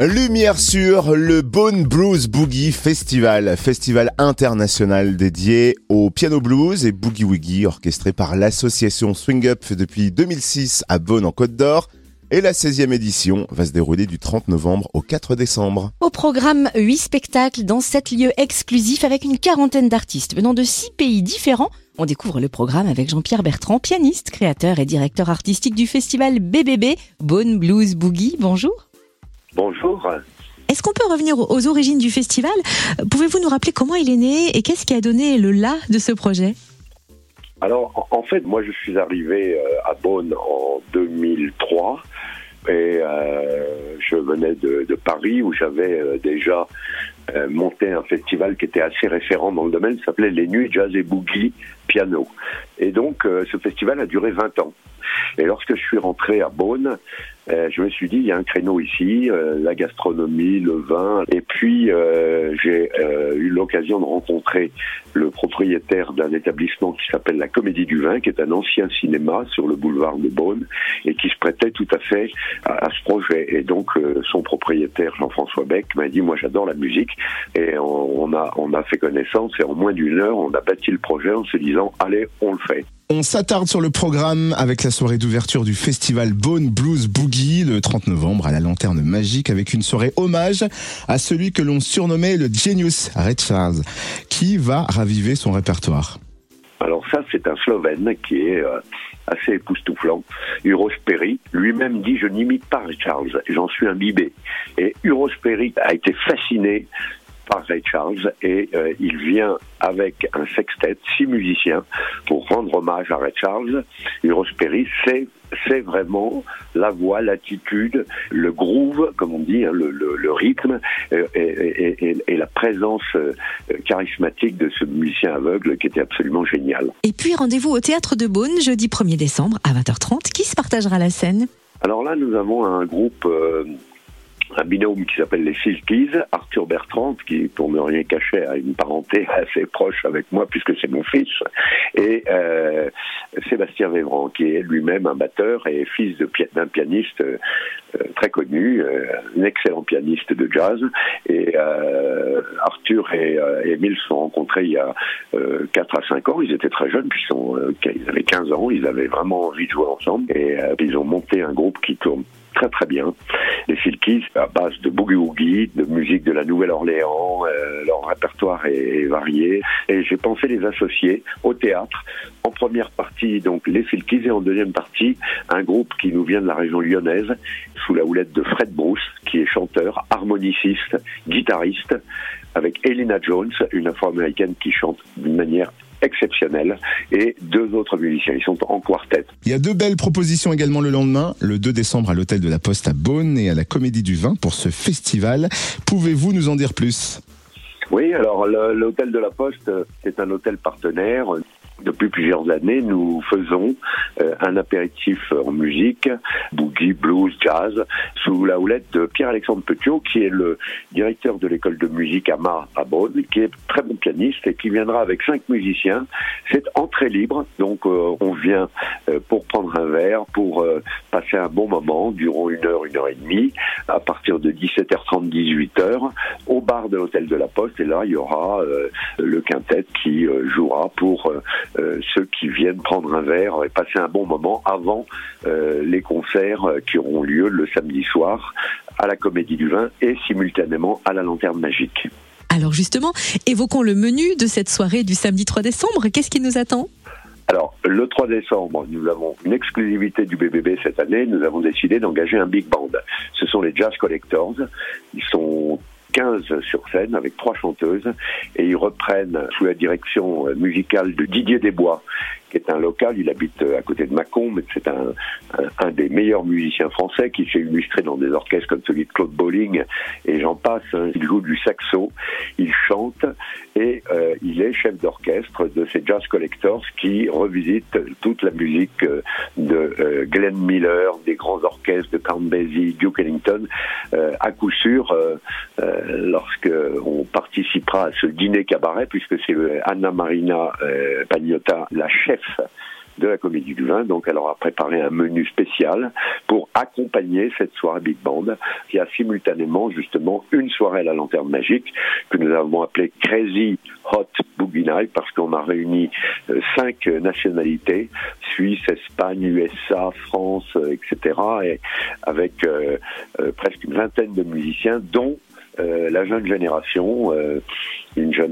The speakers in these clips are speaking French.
Lumière sur le Bone Blues Boogie Festival, festival international dédié au piano blues et boogie woogie orchestré par l'association Swing Up depuis 2006 à Bonn en Côte d'Or. Et la 16e édition va se dérouler du 30 novembre au 4 décembre. Au programme, 8 spectacles dans 7 lieux exclusifs avec une quarantaine d'artistes venant de 6 pays différents. On découvre le programme avec Jean-Pierre Bertrand, pianiste, créateur et directeur artistique du festival BBB, Bone Blues Boogie. Bonjour. Bonjour. Est-ce qu'on peut revenir aux origines du festival? Pouvez-vous nous rappeler comment il est né et qu'est-ce qui a donné le là de ce projet? Alors, en fait, moi, je suis arrivé euh, à Bonn en 2003 et euh, je venais de, Paris où j'avais euh, déjà monté un festival qui était assez référent dans le domaine, s'appelait les Nuits Jazz et Boogie Piano. Et donc, ce festival a duré 20 ans. Et lorsque je suis rentré à Bonn, euh, je me suis dit, il y a un créneau ici, euh, la gastronomie, le vin. Et puis, euh, j'ai eu l'occasion de rencontrer le propriétaire d'un établissement qui s'appelle la Comédie du Vin, qui est un ancien cinéma sur le boulevard de Beaune, et qui se prêtait tout à fait à, ce projet. Et donc, son propriétaire, Jean-François Beck, m'a dit, moi j'adore la musique. Et on, a, on a fait connaissance, et en moins d'une heure, on a bâti le projet en se disant, allez, on le fait. On s'attarde sur le programme avec la soirée d'ouverture du festival Bone Blues Boogie le 30 novembre à la Lanterne Magique avec une soirée hommage à celui que l'on surnommait le Genius Red Charles qui va raviver son répertoire? Alors ça c'est un Slovène qui est euh, assez époustouflant. Uros Perry lui-même dit je n'imite pas Charles, j'en suis imbibé. Et Uros Perry a été fasciné par Ray Charles et euh, il vient avec un sextet, six musiciens, pour rendre hommage à Ray Charles. Eros Perry, c'est c'est vraiment la voix, l'attitude, le groove, comme on dit, hein, le, le, rythme euh, et, et, et, la présence euh, charismatique de ce musicien aveugle qui était absolument génial. Et puis rendez-vous au Théâtre de Beaune, jeudi 1er décembre à 20h30. Qui se partagera la scène? Alors là, nous avons un groupe un binôme qui s'appelle les Silkies, Arthur Bertrand, qui, pour ne rien cacher, a une parenté assez proche avec moi puisque c'est mon fils, et euh, Sébastien Vévran, qui est lui-même un batteur et fils d'un pianiste euh, très connu, euh, un excellent pianiste de jazz. Et Arthur et Émile se sont rencontrés il y a 4 à 5 ans. Ils étaient très jeunes, puisqu'ils ils avaient 15 ans, ils avaient vraiment envie de jouer ensemble. Et ils ont monté un groupe qui tourne très très bien. Les Silkies, à base de boogie-woogie, de musique de la Nouvelle-Orléans, euh, leur répertoire est, varié. Et j'ai pensé les associer au théâtre. En première partie, donc, les Silkies, et en deuxième partie, un groupe qui nous vient de la région lyonnaise, sous la houlette de Fred Bruce, qui est chanteur, harmoniciste, guitariste, avec Elena Jones, une afro-américaine qui chante d'une manière exceptionnel et deux autres musiciens. Ils sont en quartet. Il y a deux belles propositions également le lendemain, le 2 décembre à l'hôtel de la Poste à Beaune et à la Comédie du Vin pour ce festival. Pouvez-vous nous en dire plus? Oui, alors l'hôtel de la Poste, c'est un hôtel partenaire depuis plusieurs années, nous faisons euh, un apéritif en musique, boogie, blues, jazz, sous la houlette de Pierre-Alexandre Petiot, qui est le directeur de l'école de musique à à Bonn, qui est très bon pianiste et qui viendra avec cinq musiciens. C'est entrée libre, donc euh, on vient euh, pour prendre un verre, pour passer un bon moment durant une heure, une heure et demie, à partir de 17h30, 18h, au bar de l'hôtel de la Poste. Et là, il y aura le quintet qui jouera pour euh, ceux qui viennent prendre un verre et passer un bon moment avant euh, les concerts euh, qui auront lieu le samedi soir à la Comédie du Vin et simultanément à la Lanterne Magique. Alors justement, évoquons le menu de cette soirée du samedi 3 décembre. Qu'est-ce qui nous attend? Alors, le 3 décembre, nous avons une exclusivité du BBB cette année. Nous avons décidé d'engager un big band. Ce sont les Jazz Collectors. Ils sont 15 sur scène avec trois chanteuses et ils reprennent sous la direction musicale de Didier Desbois qui est un local, il habite à côté de Mâcon, mais c'est un, un, des meilleurs musiciens français qui s'est illustré dans des orchestres comme celui de Claude Bolling et j'en passe. Hein. Il joue du saxo, il chante et euh, il est chef d'orchestre de ces Jazz Collectors qui revisitent toute la musique euh, de euh, Glenn Miller, des grands orchestres de Count Duke Ellington. à coup sûr, lorsque on participera à ce dîner cabaret, puisque c'est Anna Marina Pagnotta, la chef de la Comédie du Vin. Donc elle aura préparé un menu spécial pour accompagner cette soirée Big Band qui a simultanément justement une soirée à la lanterne magique que nous avons appelée Crazy Hot Boogie Night parce qu'on a réuni euh, cinq nationalités Suisse, Espagne, USA, France, euh, etc. et avec euh, presque une vingtaine de musiciens dont la jeune génération une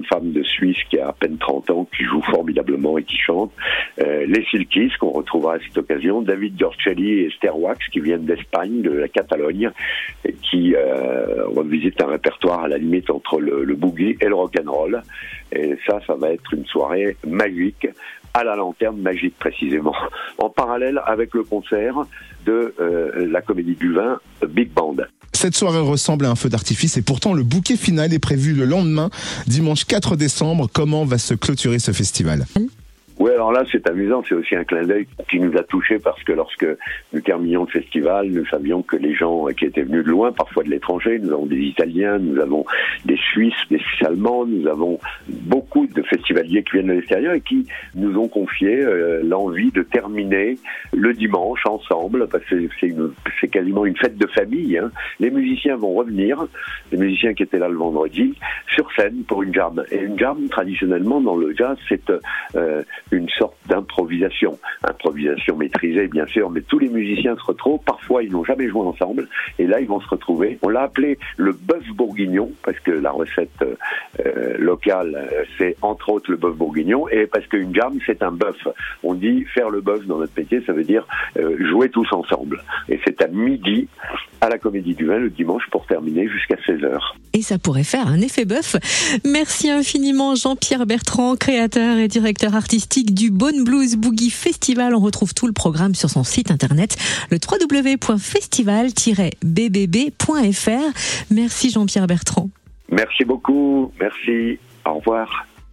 jeune femme de Suisse qui a à peine 30 ans, qui joue formidablement et qui chante. Euh, les Silkies, qu'on retrouvera à cette occasion. David Dorcelli et Esther Wax, qui viennent d'Espagne, de la Catalogne, et qui euh, revisitent un répertoire à la limite entre le, boogie et le rock and roll. Et ça, ça va être une soirée magique à la lanterne magique précisément, en parallèle avec le concert de euh, la comédie du vin Big Band. Cette soirée ressemble à un feu d'artifice et pourtant le bouquet final est prévu le lendemain, dimanche 4 décembre. Comment va se clôturer ce festival? Oui, alors là, c'est amusant. C'est aussi un clin d'œil qui nous a touchés parce que lorsque nous terminions le festival, nous savions que les gens qui étaient venus de loin, parfois de l'étranger, nous avons des Italiens, nous avons des Suisses, des allemands, nous avons beaucoup de festivaliers qui viennent de l'extérieur et qui nous ont confié euh, l'envie de terminer le dimanche ensemble parce que c'est quasiment une fête de famille. Hein. Les musiciens vont revenir, les musiciens qui étaient là le vendredi, sur scène pour une jam. Et une jam, traditionnellement, dans le jazz, c'est euh, une sorte d'improvisation. Improvisation maîtrisée, bien sûr, mais tous les musiciens se retrouvent. Parfois, ils n'ont jamais joué ensemble. Et là, ils vont se retrouver. On l'a appelé le bœuf bourguignon, parce que la recette euh, locale, euh, c'est entre autres le bœuf bourguignon. Et parce qu'une jam, c'est un bœuf. On dit faire le bœuf dans notre métier, ça veut dire euh, jouer tous ensemble. Et c'est à midi, à la Comédie du Vin, le dimanche, pour terminer jusqu'à 16h. Et ça pourrait faire un effet bœuf. Merci infiniment, Jean-Pierre Bertrand, créateur et directeur artistique du Bone Blues Boogie Festival. On retrouve tout le programme sur son site internet, le www.festival-bbb.fr. Merci Jean-Pierre Bertrand. Merci beaucoup. Merci. Au revoir.